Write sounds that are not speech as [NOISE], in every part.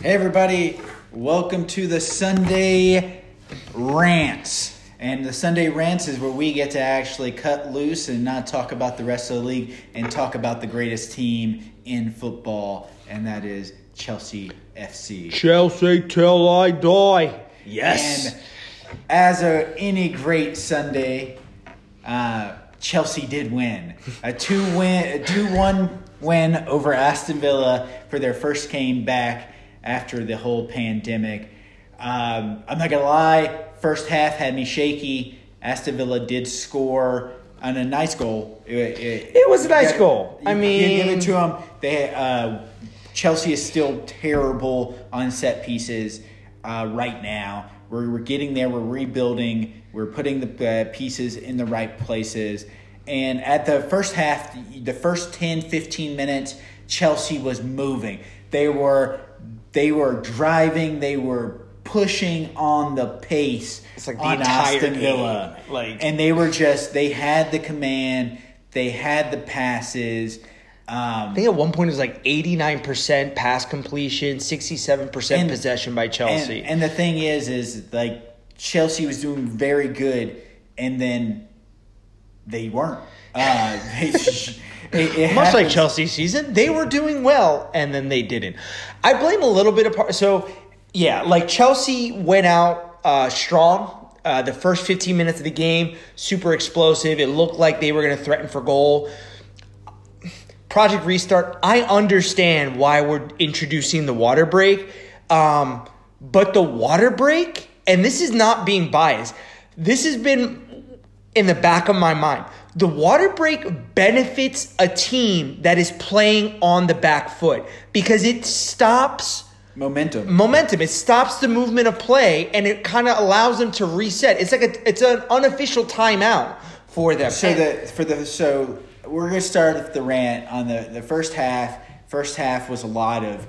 Hey everybody, welcome to the Sunday Rants. And the Sunday Rants is where we get to actually cut loose and not talk about the rest of the league and talk about the greatest team in football, and that is Chelsea FC. Chelsea till I die. Yes. And as a, any great Sunday, uh, Chelsea did win a two win, a two one win over Aston Villa for their first game back after the whole pandemic. Um, I'm not gonna lie, first half had me shaky. Aston Villa did score on a nice goal. It, it- It was a nice you goal. I you give mean- it to them. They uh, Chelsea is still terrible on set pieces uh, right now. We're, we're getting there. We're rebuilding. We're putting the uh, pieces in the right places. And at the first half, the first 10, 15 minutes, Chelsea was moving. They were they were driving. They were pushing on the pace It's like the on entire Aston game. Villa. Like- and they were just they had the command. They had the passes. Um, I think at one point it was like 89% pass completion, 67% And- possession by Chelsea. And, and the thing is, is like Chelsea was doing very good, and then they weren't. Uh, [LAUGHS] they, it, it Much like Chelsea season, they were doing well and then they didn't. I blame a little bit of part. So, yeah, like Chelsea went out uh, strong. Uh, the first 15 minutes of the game, super explosive. It looked like they were going to threaten for goal. Project Restart, I understand why we're introducing the water break. Um, but the water break, and this is not being biased, this has been in the back of my mind. The water break benefits a team that is playing on the back foot because it stops momentum. momentum. It stops the movement of play and it kind of allows them to reset. It's like a, it's an unofficial timeout for them. So the for the so we're gonna start with the rant on the the first half. First half was a lot of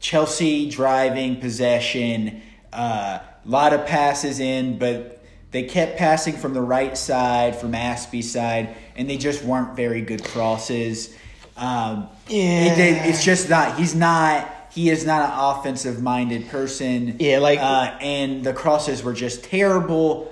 Chelsea driving possession, a uh, lot of passes in, but they kept passing from the right side, from Azpi's side, and they just weren't very good crosses. Um, Yeah. it- it- it's just not. He's not. He is not an offensive minded person. Yeah, like- uh, and the crosses were just terrible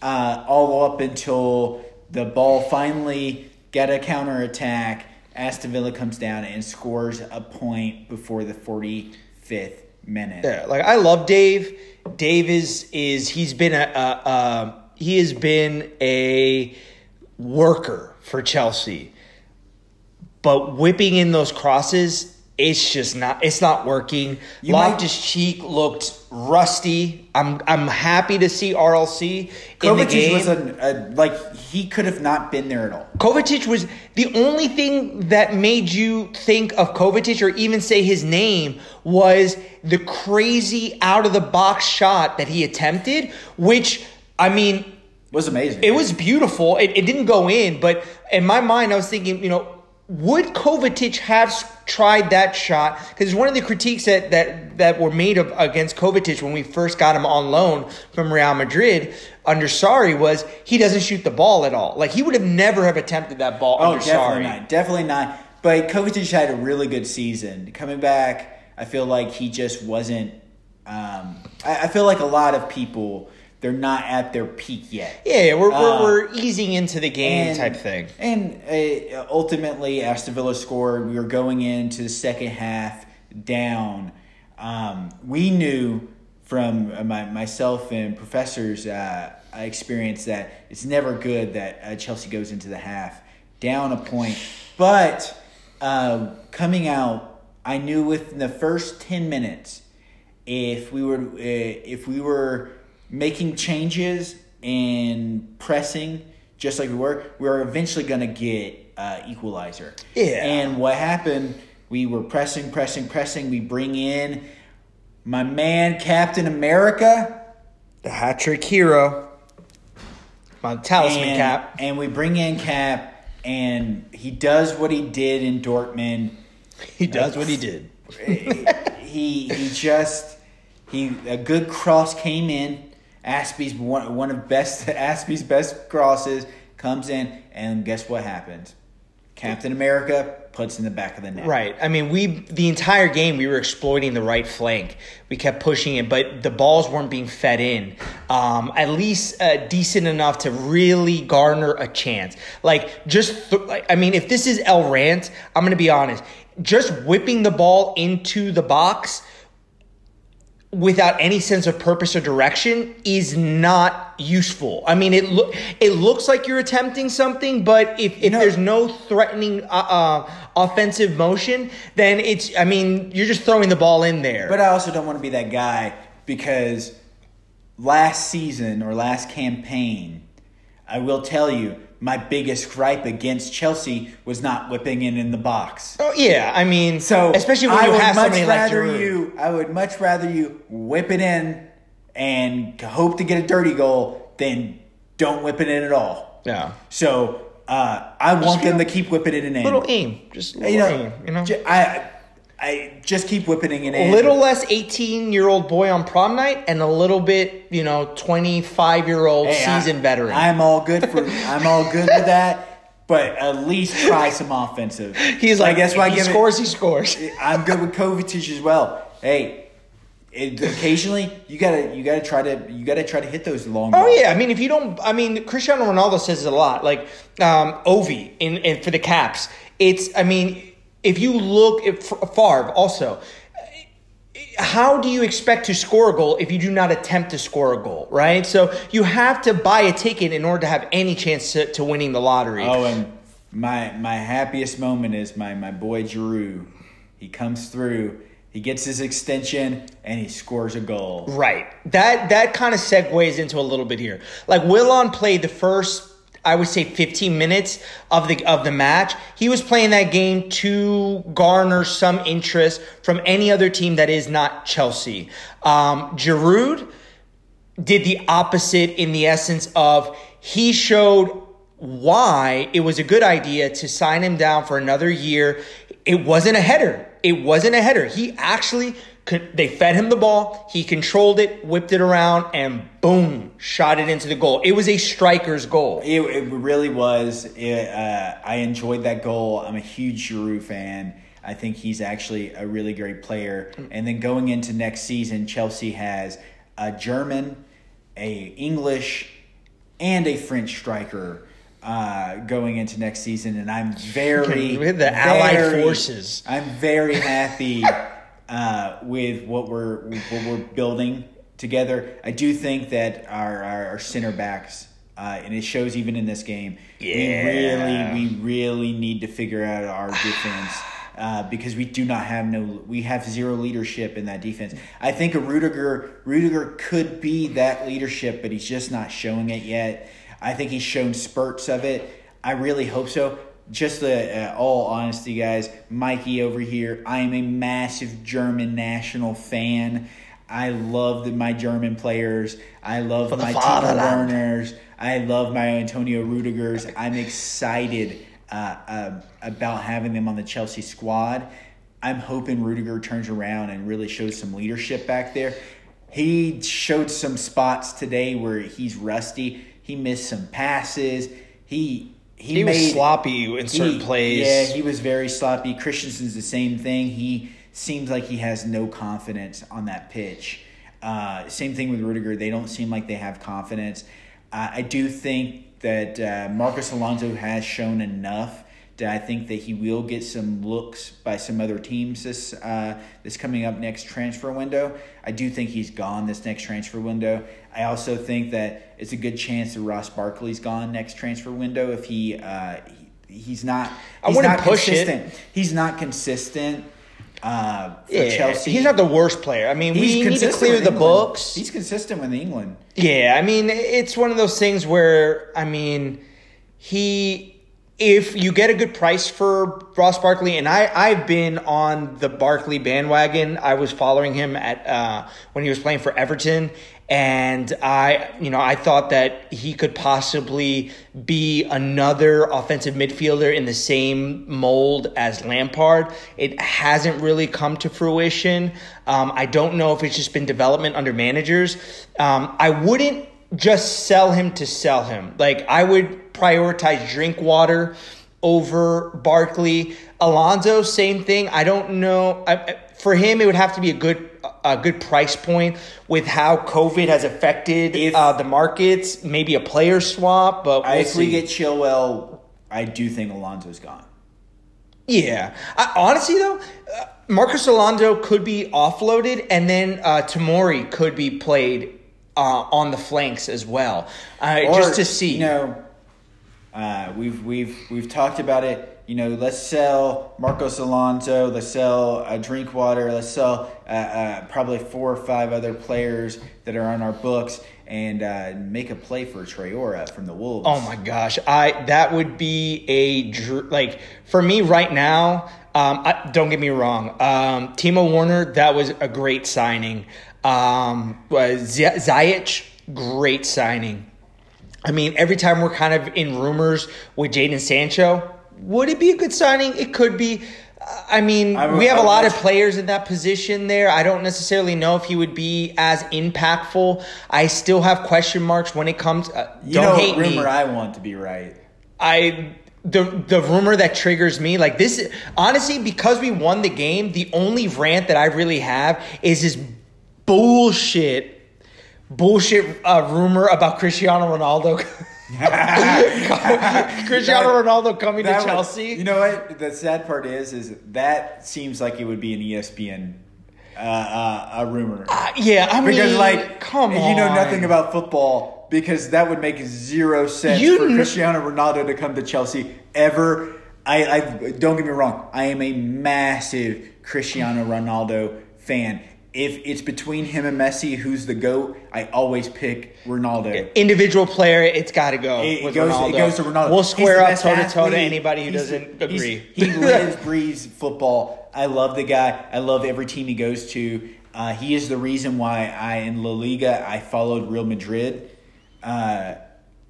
uh, all up until the ball finally got a counterattack. Aston Villa comes down and scores a point before the 45th minute. Yeah, like I love Dave. Dave is is he's been a, a, a he has been a worker for Chelsea, but whipping in those crosses, it's just not it's not working. You might- Cheek looked rusty. I'm I'm happy to see RLC in the Kovacic game. was a, a like he could have not been there at all. Kovacic was the only thing that made you think of Kovacic or even say his name was the crazy out of the box shot that he attempted, which I mean, Was amazing. it was beautiful. It, it didn't go in, but in my mind, I was thinking, you know, would Kovacic have tried that shot? Because one of the critiques that, that, that were made of, against Kovacic when we first got him on loan from Real Madrid under Sarri was he doesn't shoot the ball at all. Like he would have never have attempted that ball Oh, under definitely Sarri. not. Definitely not. But Kovacic had a really good season. Coming back, I feel like he just wasn't. Um, I, I feel like a lot of people they're not at their peak yet. Yeah, yeah, we're, Uh, we're, we're easing into the game And- type thing. And uh, ultimately, Aston Villa scored. We were going into the second half down. Um, we knew from uh, my, myself and professors' uh, experience that it's never good that uh, Chelsea goes into the half down a point. But uh, coming out, I knew within the first ten minutes, if we were uh, if we were making changes and pressing just like we were, we were eventually going to get uh, equalizer. Yeah. And what happened? We were pressing, pressing, pressing. We bring in my man, Captain America. The hat trick hero. My talisman and, cap. And we bring in Cap, and he does what he did in Dortmund. He does what he did. [LAUGHS] he he just he a good cross came in. Azpi's one one of best [LAUGHS] Azpi's best crosses comes in, and guess what happens? Captain America puts in the back of the net. Right. I mean, we the entire game we were exploiting the right flank. We kept pushing it, but the balls weren't being fed in. Um, at least uh, decent enough to really garner a chance. Like just, th- I mean, if this is El Rant, I'm gonna be honest. Just whipping the ball into the box without any sense of purpose or direction is not useful. I mean, it lo- it looks like you're attempting something, but if, if know- there's no threatening uh, uh, offensive motion, then it's. I mean, you're just throwing the ball in there. But I also don't want to be that guy because last season or last campaign, I will tell you, my biggest gripe against Chelsea was not whipping it in the box. oh yeah, I mean, So especially when I you have somebody like Giroud. you. I would much rather you whip it in and hope to get a dirty goal than don't whip it in at all. Yeah, So uh, I want them to keep whipping it in. Aim. Little aim, just little you know, aim, you know. I I just keep whipping it in. a little less 18 year old boy on prom night and a little bit you know 25 year old Hey, I- seasoned veteran I'm all good for. I'm all good with that. But at least try some offensive. [LAUGHS] he's like I guess why he give it- scores he scores [LAUGHS] I'm good with Kovacic as well. Hey, it, occasionally you gotta you gotta try to you gotta try to hit those long. Oh yeah, I mean, if you don't, I mean, Cristiano Ronaldo says it a lot. Like um, Ovi in, in for the Caps, it's. I mean, if you look at Favre, also, how do you expect to score a goal if you do not attempt to score a goal, right? So you have to buy a ticket in order to have any chance to, to winning the lottery. Oh, and my my happiest moment is my my boy Giroud. He comes through. He gets his extension and he scores a goal. Right. That that kind of segues into a little bit here. Like Willian played the first I would say 15 minutes of the of the match. He was playing that game to garner some interest from any other team that is not Chelsea. Um, Giroud did the opposite in the essence of he showed why it was a good idea to sign him down for another year. It wasn't a header. It wasn't a header. He actually could, they fed him the ball. He controlled it, whipped it around, and boom, shot it into the goal. It was a striker's goal. It, it really was. It, uh, I enjoyed that goal. I'm a huge Giroud fan. I think he's actually a really great player. And then going into next season, Chelsea has a German, a English, and a French striker uh, going into next season. And I'm [LAUGHS] very With the Allied very- forces. I'm very happy uh, with what we're what we're building together. I do think that our our, our center backs. Uh, and it shows even in this game. Yeah. We really, we really need to figure out our [SIGHS] defense uh, because we do not have no, we have zero leadership in that defense. I think a Rudiger, Rudiger could be that leadership, but he's just not showing it yet. I think he's shown spurts of it. I really hope so. Just uh, uh, all honesty, guys, Mikey over here. I am a massive German national fan. I love the, my German players. I love my Timo. Werners. I love my Antonio Rudigers. I'm excited uh, uh, about having them on the Chelsea squad. I'm hoping Rudiger turns around and really shows some leadership back there. He showed some spots today where he's rusty. He missed some passes. He he, He was sloppy in certain he- plays. Yeah, he was very sloppy. Christensen's the same thing. He seems like he has no confidence on that pitch. Uh, same thing with Rudiger. They don't seem like they have confidence. Uh, I do think that uh, Marcos Alonso has shown enough I think that he will get some looks by some other teams this uh, this coming up next transfer window. I do think he's gone this next transfer window. I also think that it's a good chance that Ross Barkley's gone next transfer window if he. Uh, he He's not. I He's wouldn't not push it. consistent. He's not consistent uh, for Yeah, Chelsea. he's not the worst player. I mean, He's we need to consistent clear the England. books. He's consistent with England. Yeah, I mean, it's one of those things where I mean, he if you get a good price for Ross Barkley, and I I've been on the Barkley bandwagon. I was following him at uh, when he was playing for Everton, and I you know I thought that he could possibly be another offensive midfielder in the same mold as Lampard. It hasn't really come to fruition. Um, I don't know if it's just been development under managers. Um, I wouldn't just sell him to sell him. Like I would prioritize Drinkwater over Barkley. Alonso, same thing. I don't know. I, for him, it would have to be a good a good price point with how COVID has affected uh, the markets. Maybe a player swap, but we'll if we get Chilwell, I do think Alonso's gone. Yeah. I, honestly, though, uh, Marcos Alonso could be offloaded, and then uh, Tomori could be played uh, on the flanks as well, uh, Or, just to see. You know, uh, we've we've we've talked about it. You know, let's sell Marcos Alonso. Let's sell uh, Drinkwater. Let's sell uh, uh, probably four or five other players that are on our books and uh, make a play for Traore from the Wolves. Oh my gosh, I that would be a dr- like for me right now. Um, I, don't get me wrong, um, Timo Werner. that was a great signing. Um, was Z- Ziyech great signing. I mean, every time we're kind of in rumors with Jadon Sancho, would it be a good signing? It could be. I mean, I we have I a lot of players in that position there. I don't necessarily know if he would be as impactful. I still have question marks when it comes. Uh, you don't know, hate rumor me. I want to be right. I the the rumor that triggers me like this honestly because we won the game the only rant that I really have is this bullshit bullshit uh, rumor about Cristiano Ronaldo [LAUGHS] [LAUGHS] Cristiano Ronaldo coming to That would- Chelsea you know what? The sad part is, is that seems like it would be an ESPN uh, uh, a rumor. Uh, yeah I because mean like come on you know nothing about football because that would make zero sense You for kn- Cristiano Ronaldo to come to Chelsea ever. I, I don't get me wrong. I am a massive Cristiano Ronaldo fan. If it's between him and Messi, who's the goat? I always pick Ronaldo. individual player it's got to go It, with goes, Ronaldo. it goes to Ronaldo. we'll square up toe to toe to anybody who He's- doesn't he's- agree He [LAUGHS] lives, breathes football. I love the guy. I love every team he goes to. Uh, he is the reason why I in La Liga I followed Real Madrid. Uh,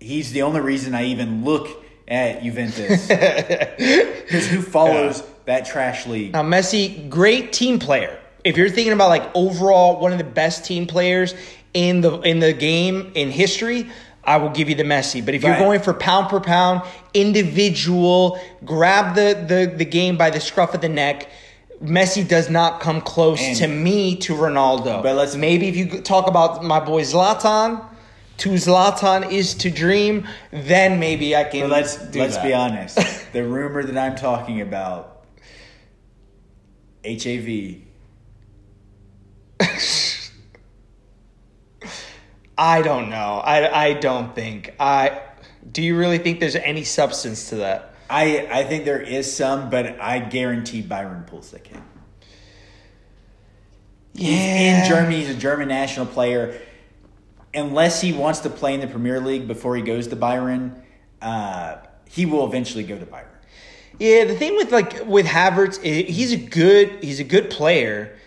he's the only reason I even look at Juventus [LAUGHS] because who follows that trash league? Now Messi, great team player. If you're thinking about like overall one of the best team players in the in the game in history, I will give you the Messi. But if you're Right. going for pound per pound, individual, grab the the, the game by the scruff of the neck. Messi does not come close And- to me to Ronaldo. But let's- maybe if you talk about my boy Zlatan, to Zlatan is to dream, then maybe I can. But let's let's that. be honest. [LAUGHS] the rumor that I'm talking about, HAV. [LAUGHS] I don't know. I, I don't think. I do you really think there's any substance to that? I I think there is some, but I guarantee Bayern pulls the kid. He's in Germany. He's a German national player. Unless he wants to play in the Premier League before he goes to Bayern, uh, he will eventually go to Bayern. Yeah, the thing with like with Havertz, he's a good he's a good player.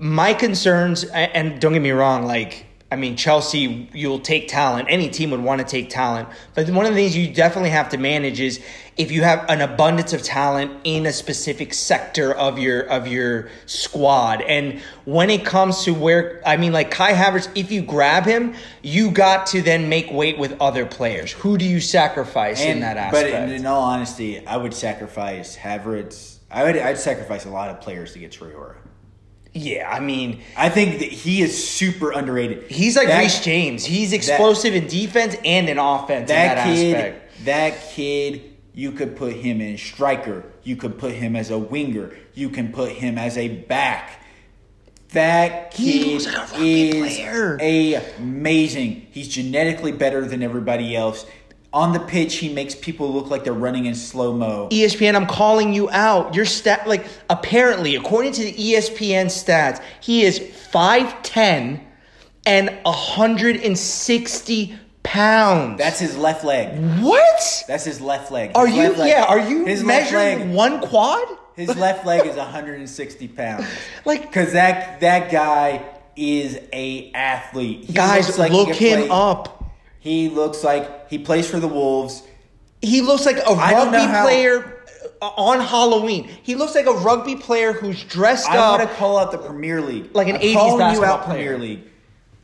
My concerns, and don't get me wrong, like I mean Chelsea, you'll take talent. Any team would want to take talent, but one of the things you definitely have to manage is if you have an abundance of talent in a specific sector of your of your squad. And when it comes to where I mean, like Kai Havertz, if you grab him, you got to then make weight with other players. Who do you sacrifice in that aspect? But in, in all honesty, I would sacrifice Havertz. I would I'd sacrifice a lot of players to get Traore. Yeah, I mean. I think that he is super underrated. He's like That- Reece James. He's explosive in defense and in offense. That, in that kid, aspect. that kid, you could put him in striker. You could put him as a winger. You can put him as a back. That kid a is player. amazing. He's genetically better than everybody else. On the pitch, he makes people look like they're running in slow mo. ESPN, I'm calling you out. Your stat, like apparently, according to the ESPN stats, he is five ten and hundred and sixty pounds. That's his left leg. what? That's his left leg. Are His you? leg- Yeah. Are you his measuring one quad? His left leg is [LAUGHS] 160 pounds. Like- because that that guy is a athlete. He Guys, like look him play- up. He looks like he plays for the Wolves. He looks like a rugby how- player uh, on Halloween. He looks like a rugby player who's dressed I up. I want to call out the Premier League, Like an I'm 80s calling you basketball. Premier League.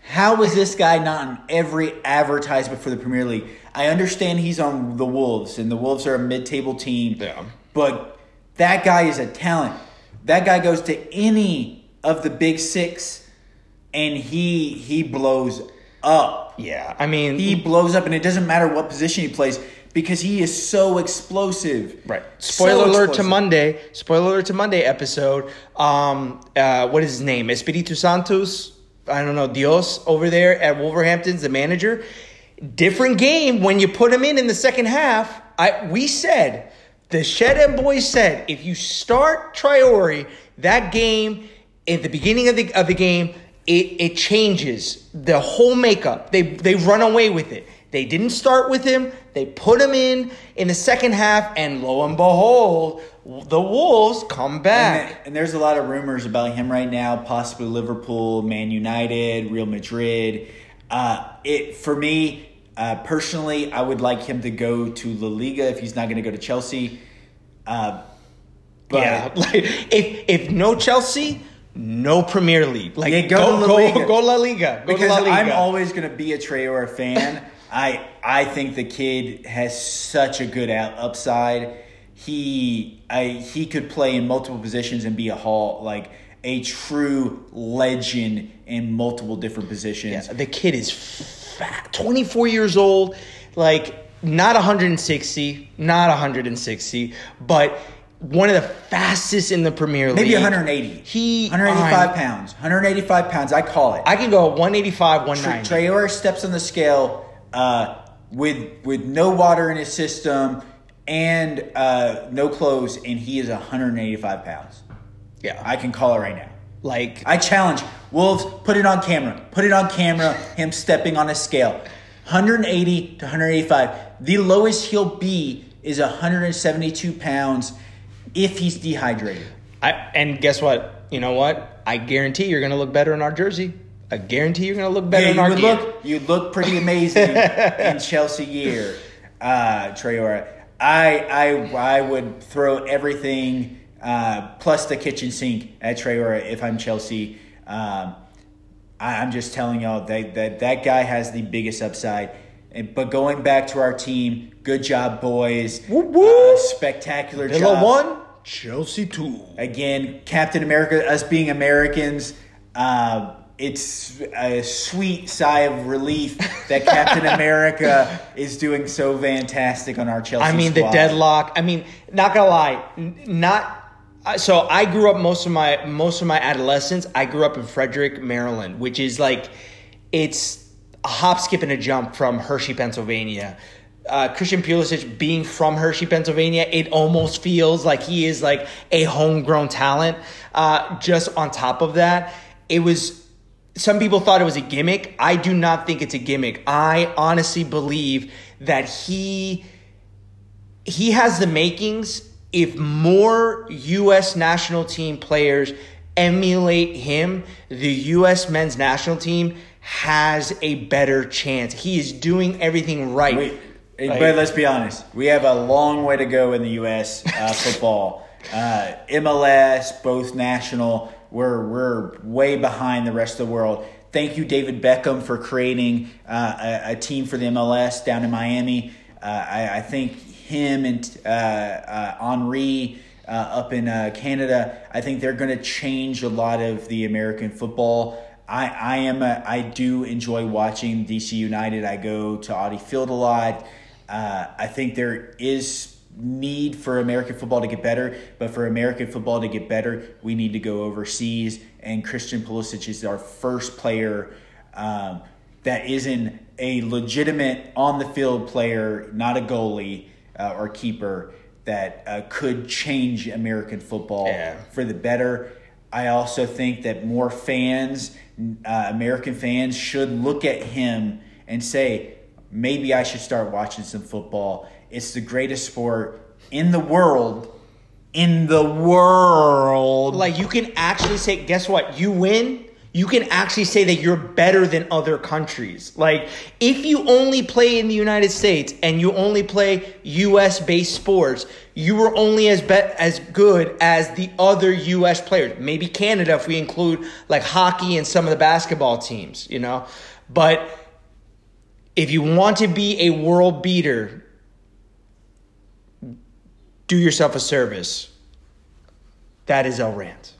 How is this guy not on every advertisement for the Premier League? I understand he's on the Wolves, and the Wolves are a mid-table team. Yeah. But that guy is a talent. That guy goes to any of the big six, and he he blows up. Yeah, I mean, He blows up, and it doesn't matter what position he plays because he is so explosive. Right. So Spoiler alert to. Monday. Spoiler alert to Monday episode. Um, uh, what is his name? Espiritu Santos. I don't know. Dios over there at Wolverhampton's the manager. Different game when you put him in in the second half. I we said the Shed and boys said if you start Traore that game at the beginning of the of the game it, it changes the whole makeup. They they run away with it. They didn't start with him. They put him in in the second half, and lo and behold, the Wolves come back. And, and there's a lot of rumors about him right now, possibly Liverpool, Man United, Real Madrid. Uh, it for me uh, personally, I would like him to go to La Liga if he's not going to go to Chelsea. Uh, but yeah, [LAUGHS] like if if no Chelsea, no Premier League. Like Yeah, go go to La go, Liga. go La Liga. Go because to La Liga. I'm always going to be a Traore fan. [LAUGHS] I I think the kid has such a good out, upside. He I he could play in multiple positions and be a hall like a true legend in multiple different positions. Yeah, the kid is fat, 24 years old, like not 160, not 160, but one of the fastest in the Premier League. Maybe 180. He 185 I'm- pounds. 185 pounds. I call it. I can go 185, Tra- 190. Traore steps on the scale uh, with with no water in his system and uh, no clothes, and he is 185 pounds. yeah, I can call it right now. like I challenge Wolves. Put it on camera. Put it on camera. Him stepping on a scale, 180 to 185. The lowest he'll be is 172 pounds if he's dehydrated. I, and guess what? You know what? I guarantee you're going to look better in our jersey. I guarantee you're going to look better Yeah, in our would gear. look you look pretty amazing [LAUGHS] in Chelsea gear, uh, Traore. I I I would throw everything uh, plus the kitchen sink at Traore if I'm Chelsea. Um, I, I'm just telling y'all that, that that guy has the biggest upside. And, but going back to our team, good job, boys. Whoop, whoop. Uh, spectacular Villa job. one, Chelsea two. Again, Captain America, us being Americans, uh, it's a sweet sigh of relief that [LAUGHS] Captain America is doing so fantastic on our Chelsea. I mean, the deadlock. I mean, not gonna lie, n- not. So I grew up most of my most of my adolescence. I grew up in Frederick, Maryland, which is like, it's a hop, skip, and a jump from Hershey, Pennsylvania. Uh, Christian Pulisic being from Hershey, Pennsylvania, it almost feels like he is like a homegrown talent. Uh, just on top of that, it was some people thought it was a gimmick. I do not think it's a gimmick. I honestly believe that he he has the makings if more US national team players emulate him, the US men's national team has a better chance. He is doing everything right. Wait, Like- but let's be honest. We have a long way to go in the U.S. Uh, [LAUGHS] football. Uh, MLS, both national, we're we're way behind the rest of the world. Thank you, David Beckham, for creating uh, a, a team for the MLS down in Miami. Uh, I, I think him and uh, uh, Henry uh, up in uh, Canada. I think they're going to change a lot of the American football. I, I am a, I do enjoy watching DC United. I go to Audi Field a lot. Uh, I think there is need for American football to get better, but for American football to get better, we need to go overseas. And Christian Pulisic is our first player um, that isn't a legitimate on the field player, not a goalie uh, or keeper that uh, could change American football Yeah. for the better. I also think that more fans, uh, American fans, should look at him and say, maybe I should start watching some football. It's the greatest sport in the world. In the world. Like you can actually say, guess what? You win. you can actually say that you're better than other countries. Like, if you only play in the United States and you only play US based sports, you were only as be- as good as the other US players. Maybe Canada if we include like hockey and some of the basketball teams, you know? But if you want to be a world beater, do yourself a service. That is El Rant.